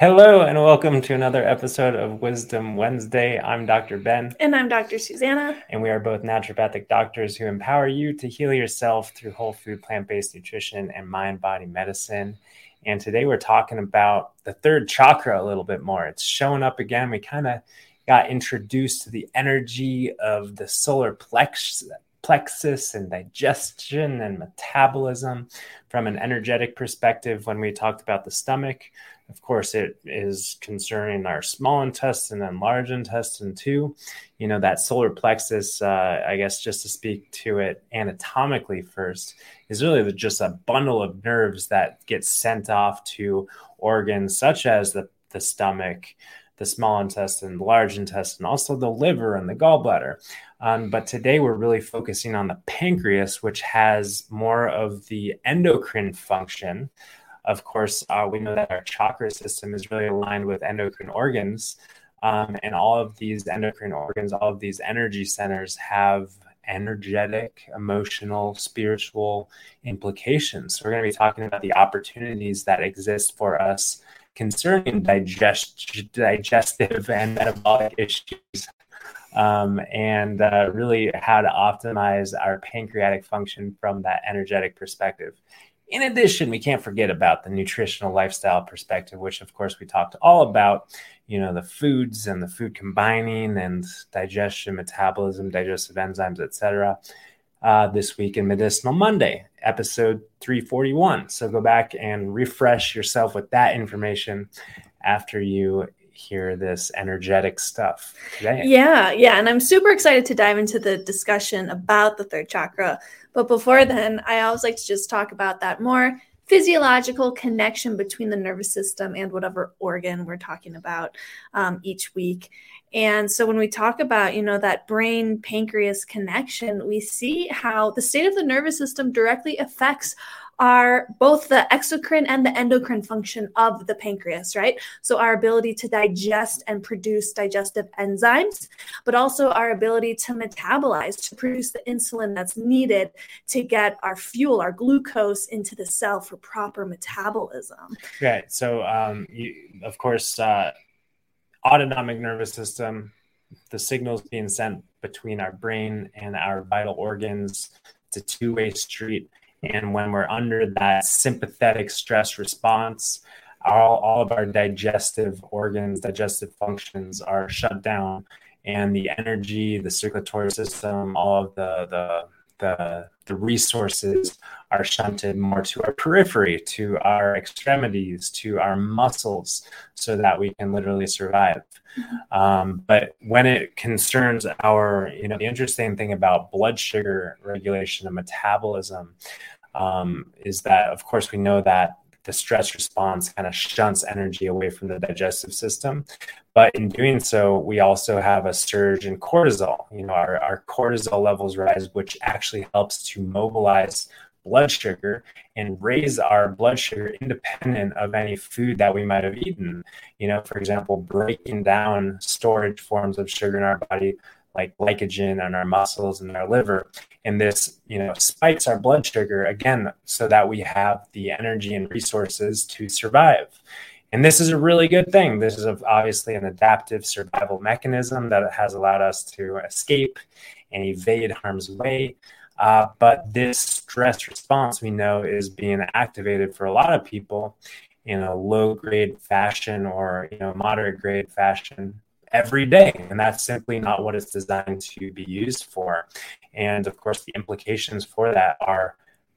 Hello, and welcome to another episode of Wisdom Wednesday. I'm Dr. Ben. And I'm Dr. Susanna. And we are both naturopathic doctors who empower you to heal yourself through whole food, plant based nutrition, and mind body medicine. And today we're talking about the third chakra a little bit more. It's showing up again. We kind of got introduced to the energy of the solar plexus plexus and digestion and metabolism from an energetic perspective when we talked about the stomach of course, it is concerning our small intestine and large intestine too. You know, that solar plexus, uh, I guess, just to speak to it anatomically first, is really just a bundle of nerves that get sent off to organs such as the, the stomach, the small intestine, the large intestine, also the liver and the gallbladder. Um, but today we're really focusing on the pancreas, which has more of the endocrine function of course, uh, we know that our chakra system is really aligned with endocrine organs. Um, and all of these endocrine organs, all of these energy centers have energetic, emotional, spiritual implications. So, we're going to be talking about the opportunities that exist for us concerning digest, digestive and metabolic issues. Um, and uh, really how to optimize our pancreatic function from that energetic perspective. In addition, we can't forget about the nutritional lifestyle perspective, which of course we talked all about, you know, the foods and the food combining and digestion, metabolism, digestive enzymes, etc. Uh, this week in Medicinal Monday, episode 341. So go back and refresh yourself with that information after you hear this energetic stuff today. Yeah, yeah. And I'm super excited to dive into the discussion about the third chakra. But before then, I always like to just talk about that more physiological connection between the nervous system and whatever organ we're talking about um, each week. And so when we talk about, you know, that brain pancreas connection, we see how the state of the nervous system directly affects are both the exocrine and the endocrine function of the pancreas, right? So, our ability to digest and produce digestive enzymes, but also our ability to metabolize, to produce the insulin that's needed to get our fuel, our glucose into the cell for proper metabolism. Right. So, um, you, of course, uh, autonomic nervous system, the signals being sent between our brain and our vital organs, it's a two way street and when we're under that sympathetic stress response, all, all of our digestive organs, digestive functions are shut down. And the energy, the circulatory system, all of the, the, the, the resources are shunted more to our periphery, to our extremities, to our muscles, so that we can literally survive. Um, but when it concerns our, you know, the interesting thing about blood sugar regulation and metabolism um, is that, of course, we know that the stress response kind of shunts energy away from the digestive system. But in doing so, we also have a surge in cortisol. You know, our, our cortisol levels rise, which actually helps to mobilize blood sugar and raise our blood sugar independent of any food that we might have eaten. You know, for example, breaking down storage forms of sugar in our body like glycogen in our muscles and our liver. And this, you know, spikes our blood sugar again so that we have the energy and resources to survive. And this is a really good thing. This is obviously an adaptive survival mechanism that has allowed us to escape and evade harm's way. Uh, but this stress response we know is being activated for a lot of people in a low grade fashion or you know moderate grade fashion every day and that's simply not what it's designed to be used for. And of course the implications for that are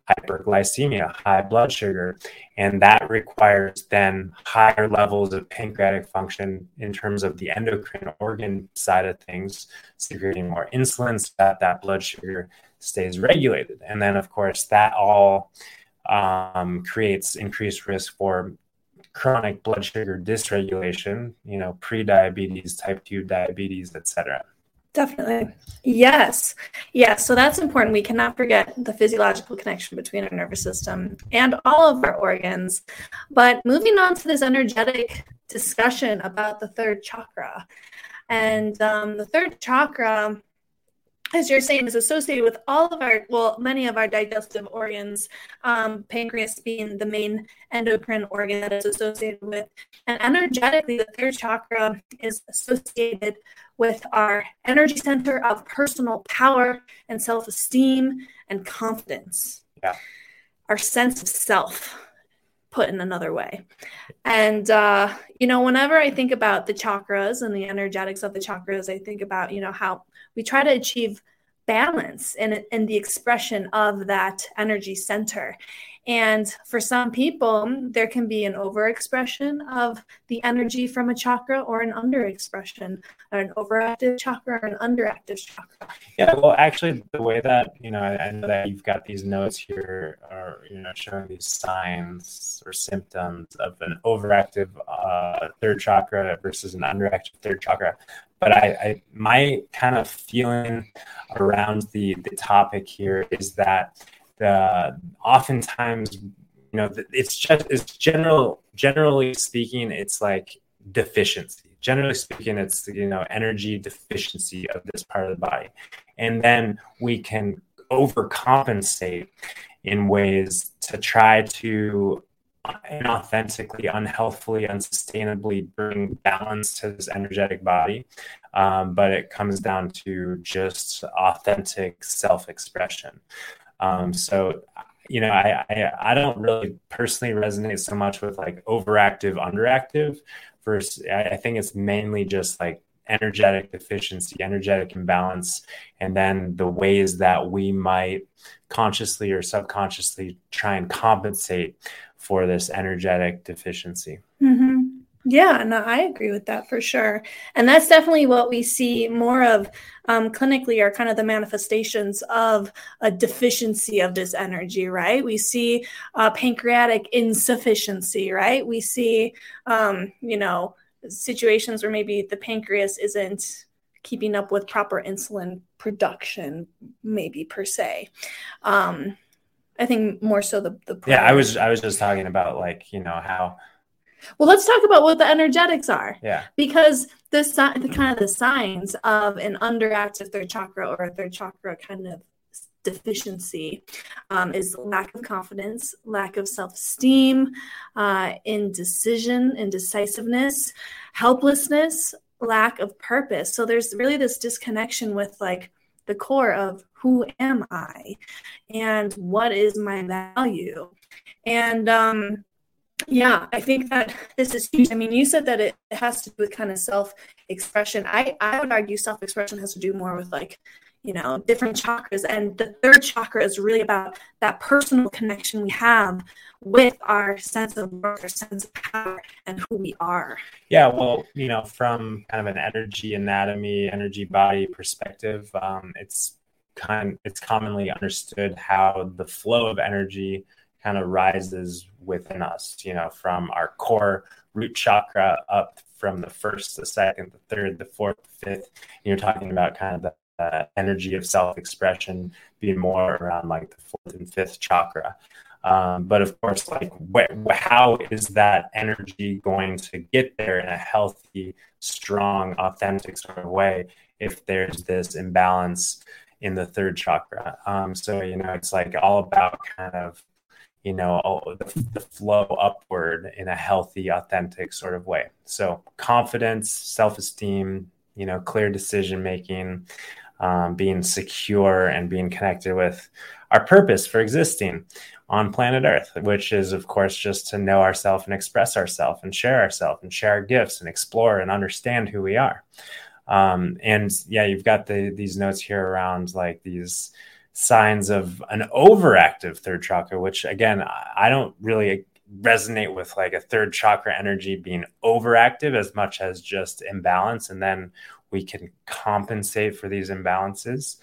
hyperglycemia high blood sugar and that requires then higher levels of pancreatic function in terms of the endocrine organ side of things secreting more insulin so that that blood sugar stays regulated. And then of course that all um, creates increased risk for chronic blood sugar dysregulation, you know, pre-diabetes, type 2 diabetes, etc. Definitely. Yes. Yes. So that's important. We cannot forget the physiological connection between our nervous system and all of our organs. But moving on to this energetic discussion about the third chakra. And um, the third chakra as you're saying, is associated with all of our, well, many of our digestive organs, um, pancreas being the main endocrine organ that is associated with. And energetically, the third chakra is associated with our energy center of personal power and self esteem and confidence. Yeah. Our sense of self, put in another way. And, uh, you know, whenever I think about the chakras and the energetics of the chakras, I think about, you know, how we try to achieve balance in, in the expression of that energy center. And for some people, there can be an overexpression of the energy from a chakra or an underexpression, or an overactive chakra or an underactive chakra. Yeah, well, actually, the way that, you know, I know that you've got these notes here are, you know, showing these signs or symptoms of an overactive uh, third chakra versus an underactive third chakra but I, I, my kind of feeling around the the topic here is that the oftentimes you know it's just it's general generally speaking it's like deficiency. Generally speaking it's you know energy deficiency of this part of the body. And then we can overcompensate in ways to try to inauthentically, unhealthfully, unsustainably bring balance to this energetic body. Um, but it comes down to just authentic self expression. Um, so, you know, I, I, I don't really personally resonate so much with like overactive, underactive. Versus, I, I think it's mainly just like energetic deficiency, energetic imbalance, and then the ways that we might consciously or subconsciously try and compensate for this energetic deficiency. Mm-hmm. Yeah, no, I agree with that for sure. And that's definitely what we see more of um, clinically are kind of the manifestations of a deficiency of this energy, right? We see uh, pancreatic insufficiency, right? We see, um, you know, situations where maybe the pancreas isn't keeping up with proper insulin production, maybe per se. Um, I think more so the the. Yeah, I was I was just talking about like you know how. Well, let's talk about what the energetics are. Yeah. Because the, the kind of the signs of an underactive third chakra or a third chakra kind of deficiency um, is lack of confidence, lack of self esteem, uh, indecision, indecisiveness, helplessness, lack of purpose. So there's really this disconnection with like the core of who am I and what is my value. And um, yeah, I think that this is huge. I mean, you said that it has to do with kind of self expression. I, I would argue self expression has to do more with like you know, different chakras. And the third chakra is really about that personal connection we have with our sense of worth, our sense of power, and who we are. Yeah, well, you know, from kind of an energy anatomy, energy body perspective, um, it's kind it's commonly understood how the flow of energy kind of rises within us, you know, from our core root chakra up from the first, the second, the third, the fourth, the fifth. You're talking about kind of the uh, energy of self-expression being more around like the fourth and fifth chakra. Um, but of course, like wh- how is that energy going to get there in a healthy, strong, authentic sort of way? if there's this imbalance in the third chakra. Um, so, you know, it's like all about kind of, you know, the, the flow upward in a healthy, authentic sort of way. So, confidence, self esteem, you know, clear decision making, um, being secure, and being connected with our purpose for existing on planet Earth, which is, of course, just to know ourselves and express ourselves and share ourselves and share our gifts and explore and understand who we are. Um, and yeah, you've got the, these notes here around like these signs of an overactive third chakra, which again, I don't really resonate with like a third chakra energy being overactive as much as just imbalance. And then we can compensate for these imbalances.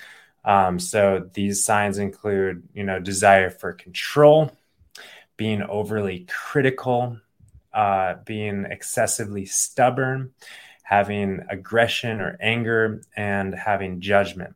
Um, so these signs include, you know, desire for control, being overly critical, uh, being excessively stubborn, having aggression or anger, and having judgment.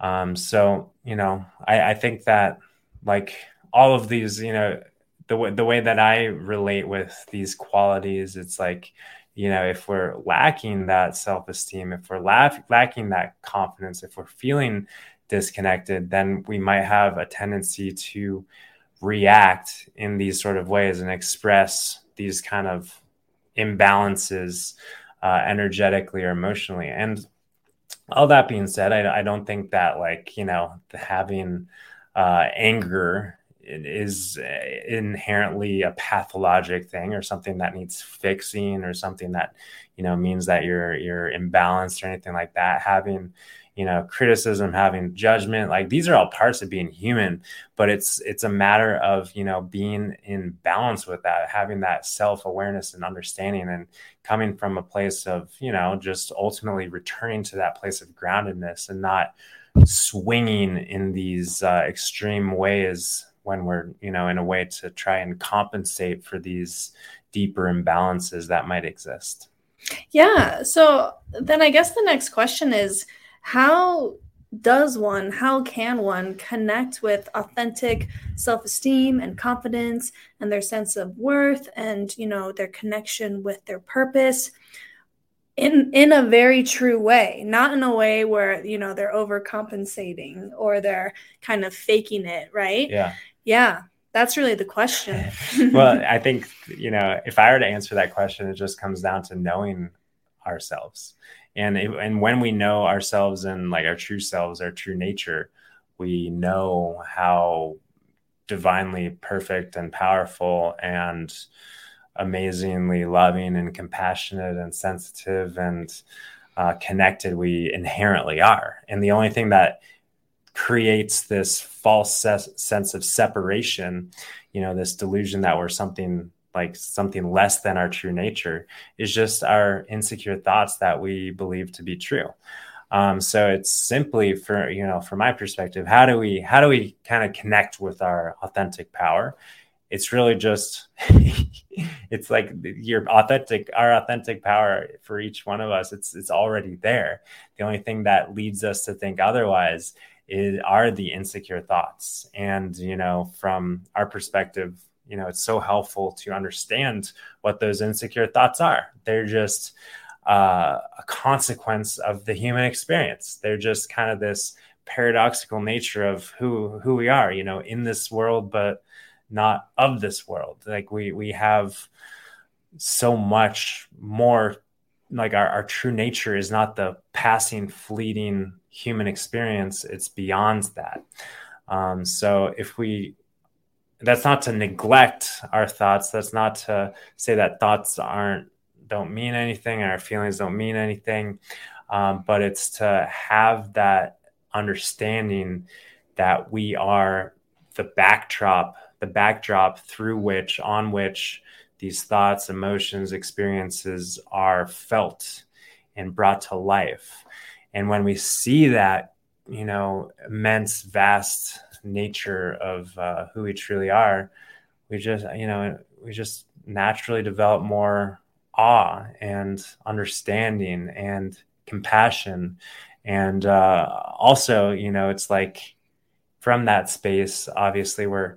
Um, so, you know, I, I think that like all of these, you know, the way the way that I relate with these qualities, it's like, you know, if we're lacking that self esteem, if we're la- lacking that confidence, if we're feeling disconnected, then we might have a tendency to react in these sort of ways and express these kind of imbalances uh, energetically or emotionally. And all that being said, I, I don't think that like you know having uh, anger is inherently a pathologic thing or something that needs fixing or something that you know means that you're you're imbalanced or anything like that. Having you know criticism having judgment like these are all parts of being human but it's it's a matter of you know being in balance with that having that self-awareness and understanding and coming from a place of you know just ultimately returning to that place of groundedness and not swinging in these uh, extreme ways when we're you know in a way to try and compensate for these deeper imbalances that might exist yeah so then i guess the next question is how does one, how can one connect with authentic self esteem and confidence and their sense of worth and, you know, their connection with their purpose? in in a very true way not in a way where you know they're overcompensating or they're kind of faking it right yeah yeah that's really the question. Well i think you know if i were to answer that question it just comes down to knowing ourselves. And it, and when we know ourselves and like our true selves our true nature we know how divinely perfect and powerful and amazingly loving and compassionate and sensitive and uh, connected we inherently are. And the only thing that creates this false ses- sense of separation you know this delusion that we're something like something less than our true nature is just our insecure thoughts that we believe to be true. Um, so it's simply for you know from my perspective how do we how do we kind of connect with our authentic power? It's really just it's like your authentic our authentic power for each one of us it's it's already there. The only thing that leads us to think otherwise is are the insecure thoughts. And you know from our perspective you know it's so helpful to understand what those insecure thoughts are. They're just uh, a consequence of the human experience. They're just kind of this paradoxical nature of who who we are you know in this world but not of this world. Like we we have so much more like our, our true nature is not the passing fleeting human experience it's beyond that. Um, so if we that's not to neglect our thoughts that's not to say that thoughts aren't don't mean anything and our feelings don't mean anything um, but it's to have that understanding that we are the backdrop the backdrop through which on which these thoughts emotions experiences are felt and brought to life and when we see that you know immense vast nature of uh, who we truly are, we just, you know, we just naturally develop more awe and understanding and compassion. And uh, also, you know, it's like from that space, obviously, we're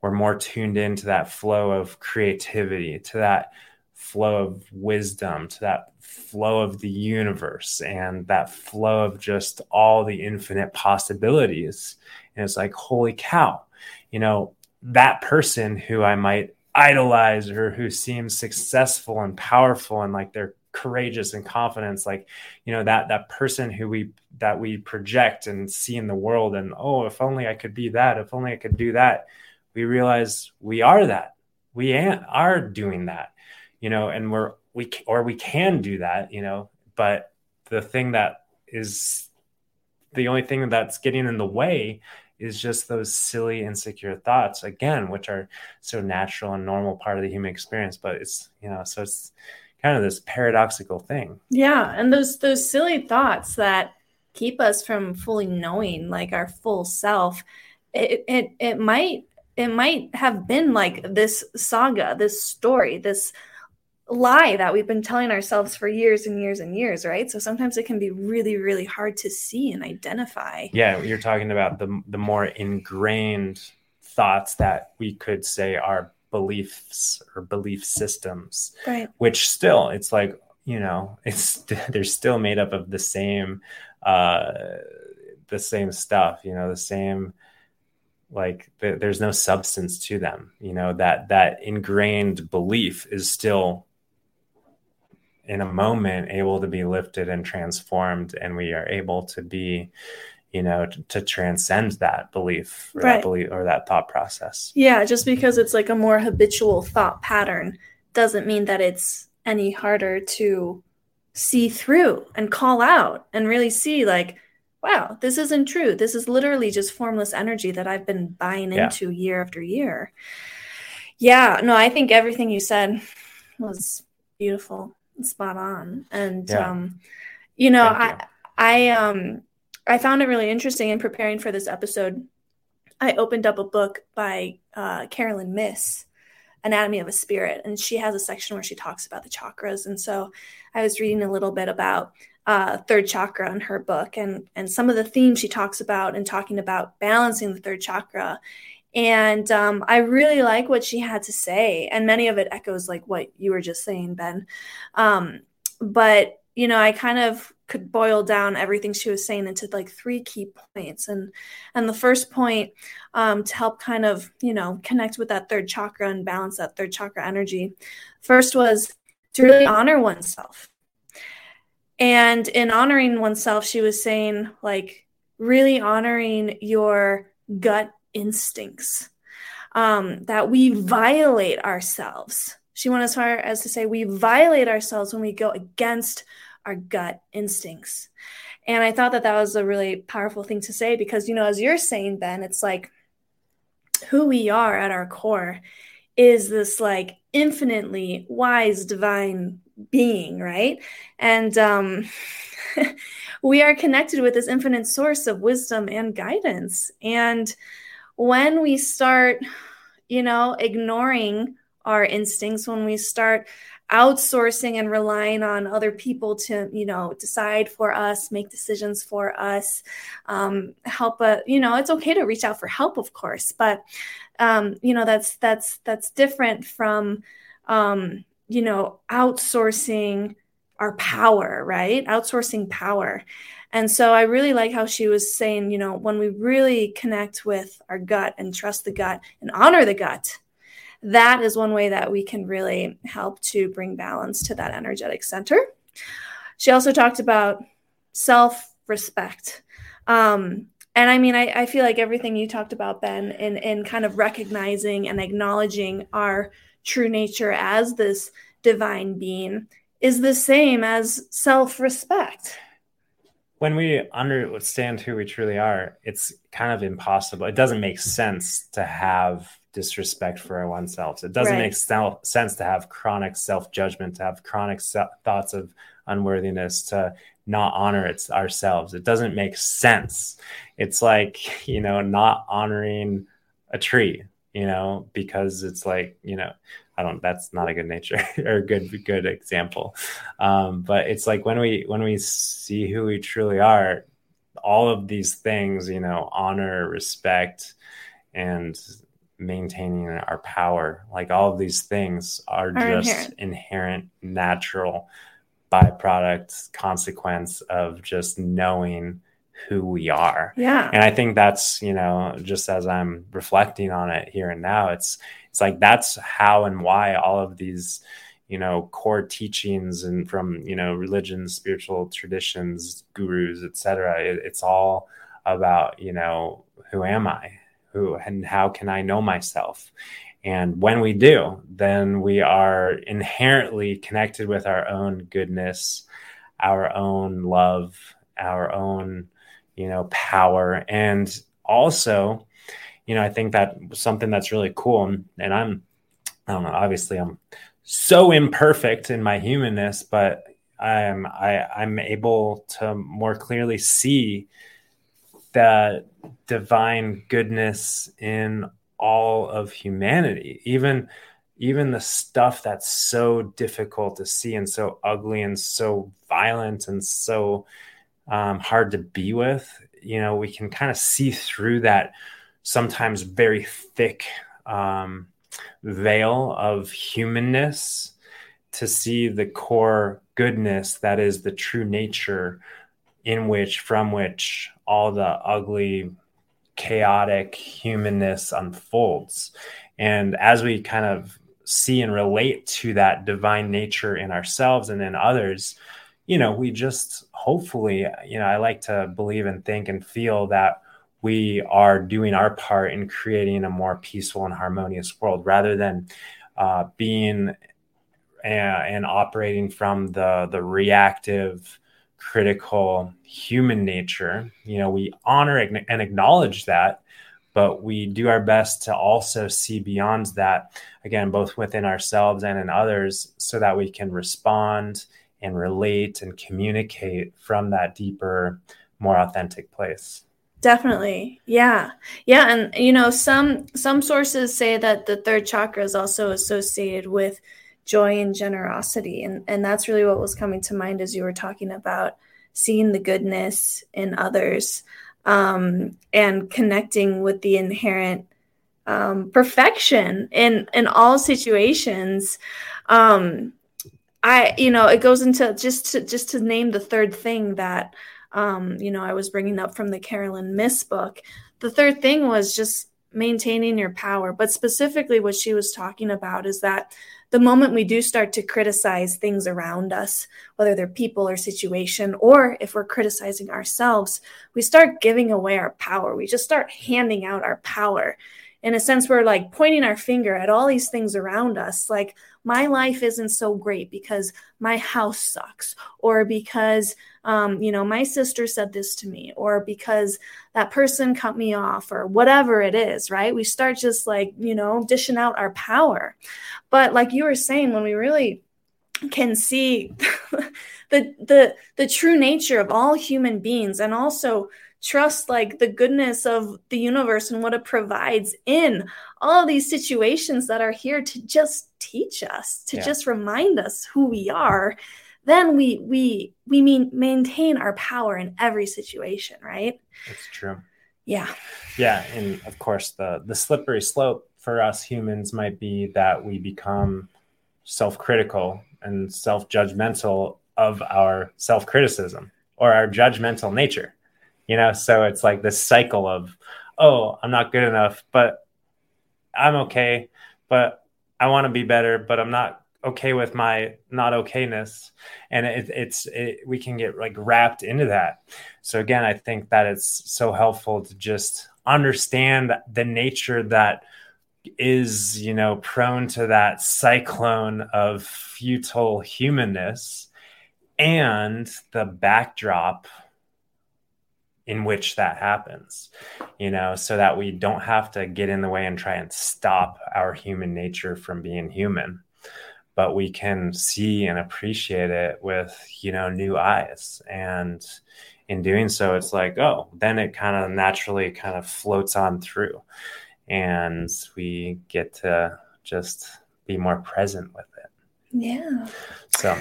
we're more tuned into that flow of creativity, to that flow of wisdom, to that flow of the universe, and that flow of just all the infinite possibilities. And it's like, holy cow, you know, that person who I might idolize or who seems successful and powerful and like they're courageous and confidence like you know that that person who we that we project and see in the world and oh if only i could be that if only i could do that. We realize we are that. We are doing that you know and we're we or we can do that you know but the thing that is the only thing that's getting in the way is just those silly insecure thoughts again which are so natural and normal part of the human experience but it's you know so it's kind of this paradoxical thing. Yeah and those those silly thoughts that keep us from fully knowing like our full self it it, it might it might have been like this saga this story this lie that we've been telling ourselves for years and years and years, right? So sometimes it can be really, really hard to see and identify. Yeah, you're talking about the the more ingrained thoughts that we could say are beliefs or belief systems, right? Which still, it's like you know, it's they're still made up of the same, uh, the same stuff. You know, the same like there's no substance to them you know that that ingrained belief is still in a moment able to be lifted and transformed and we are able to be you know to, to transcend that belief or right. that belief or that thought process yeah just because it's like a more habitual thought pattern doesn't mean that it's any harder to see through and call out and really see like wow this isn't true this is literally just formless energy that i've been buying yeah. into year after year yeah no i think everything you said was beautiful spot on. And yeah. um, you know, Thank I you. I um I found it really interesting in preparing for this episode. I opened up a book by uh, Caroline Myss, Anatomy of a Spirit, and she has a section where she talks about the chakras. And so I was reading a little bit about uh, third chakra in her book, and and some of the themes she talks about and talking about balancing the third chakra and um, I really like what she had to say. And many of it echoes like what you were just saying, Ben. Um, but, you know, I kind of could boil down everything she was saying into like three key points. And, and the first point um, to help kind of, you know, connect with that third chakra and balance that third chakra energy, first was to really honor oneself. And in honoring oneself, she was saying, like, really honoring your gut instincts, um, that we violate ourselves. She went as far as to say we violate ourselves when we go against our gut instincts. And I thought that that was a really powerful thing to say because, you know, as you're saying, Ben, it's like who we are at our core is this like infinitely wise divine being, right? And um, we are connected with this infinite source of wisdom and guidance. And when we start, you know, ignoring our instincts, when we start outsourcing and relying on other people to, you know, decide for us, make decisions for us, um, help. A, you know, it's okay to reach out for help, of course, but um, you know, that's that's that's different from, um, you know, outsourcing our power, right? Outsourcing power. And so I really like how she was saying, you know, when we really connect with our gut and trust the gut and honor the gut, that is one way that we can really help to bring balance to that energetic center. She also talked about self respect. Um, and I mean, I, I feel like everything you talked about, Ben, in, in kind of recognizing and acknowledging our true nature as this divine being is the same as self respect when we understand who we truly are, it's kind of impossible. It doesn't make sense to have disrespect for oneself. It doesn't right. make self, sense to have chronic self judgment, to have chronic se- thoughts of unworthiness, to not honor it ourselves. It doesn't make sense. It's like, you know, not honoring a tree, you know, because it's like, you know, I don't. That's not a good nature or a good good example. Um, but it's like when we when we see who we truly are, all of these things, you know, honor, respect, and maintaining our power. Like all of these things are, are just inherent. inherent, natural byproduct, consequence of just knowing who we are. Yeah. And I think that's, you know, just as I'm reflecting on it here and now, it's it's like that's how and why all of these, you know, core teachings and from, you know, religions, spiritual traditions, gurus, etc. It, it's all about, you know, who am I? Who and how can I know myself? And when we do, then we are inherently connected with our own goodness, our own love, our own, you know, power. And also, you know, I think that something that's really cool. And, and I'm, I don't know, obviously I'm so imperfect in my humanness, but I'm I, I'm able to more clearly see that divine goodness in all of humanity even even the stuff that's so difficult to see and so ugly and so violent and so um, hard to be with you know we can kind of see through that sometimes very thick um, veil of humanness to see the core goodness that is the true nature in which from which all the ugly chaotic humanness unfolds. And as we kind of see and relate to that divine nature in ourselves and in others, you know, we just hopefully, you know, I like to believe and think and feel that we are doing our part in creating a more peaceful and harmonious world rather than uh, being and operating from the the reactive critical human nature. You know, we honor and acknowledge that, but we do our best to also see beyond that, again, both within ourselves and in others, so that we can respond and relate and communicate from that deeper, more authentic place. Definitely. Yeah. Yeah, and you know, some some sources say that the third chakra is also associated with joy and generosity and and that's really what was coming to mind as you were talking about seeing the goodness in others um, and connecting with the inherent um, perfection in in all situations um, i you know it goes into just to just to name the third thing that um, you know i was bringing up from the Caroline Myss book the third thing was just maintaining your power but specifically what she was talking about is that the moment we do start to criticize things around us, whether they're people or situation, or if we're criticizing ourselves, we start giving away our power. We just start handing out our power. In a sense, we're like pointing our finger at all these things around us, like, my life isn't so great because my house sucks, or because um, you know, my sister said this to me, or because that person cut me off, or whatever it is, right? We start just like, you know, dishing out our power. But like you were saying, when we really can see the the the true nature of all human beings and also trust like the goodness of the universe and what it provides in all these situations that are here to just teach us to yeah. just remind us who we are then we we we mean maintain our power in every situation right? That's true. Yeah. Yeah and of course the the slippery slope for us humans might be that we become self-critical and self-judgmental of our self-criticism or our judgmental nature you know? So it's like this cycle of oh i'm not good enough but i'm okay but i want to be better but i'm not okay with my not okayness. And it, it's it, we can get like wrapped into that. So again i think that it's so helpful to just understand the nature that is you know prone to that cyclone of futile humanness and the backdrop in which that happens you know so that we don't have to get in the way and try and stop our human nature from being human. But we can see and appreciate it with you know new eyes. And in doing so it's like oh then it kind of naturally kind of floats on through. And we get to just be more present with it Yeah. So,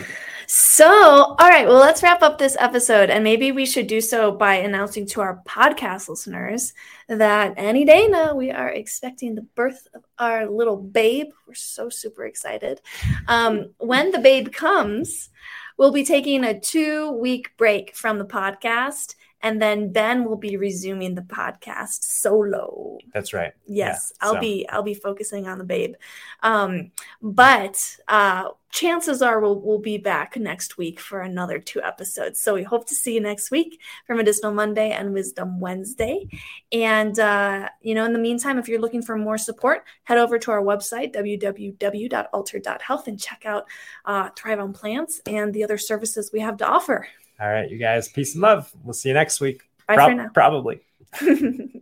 So, all right, well, let's wrap up this episode. And maybe we should do so by announcing to our podcast listeners that any day now we are expecting the birth of our little babe. We're so super excited. Um, when the babe comes, we'll be taking a two week break from the podcast. And then Ben will be resuming the podcast solo. that's right. Yes, Yeah, I'll so- be I'll be focusing on the babe. Um, but uh, chances are we'll we'll be back next week for another two episodes. So we hope to see you next week for Medicinal Monday and Wisdom Wednesday. And uh, you know, in the meantime, if you're looking for more support, head over to our website www.alter.health and check out uh, Thrive on Plants and the other services we have to offer. All right, you guys, peace and love. We'll see you next week. Bye Prob- for now. Probably.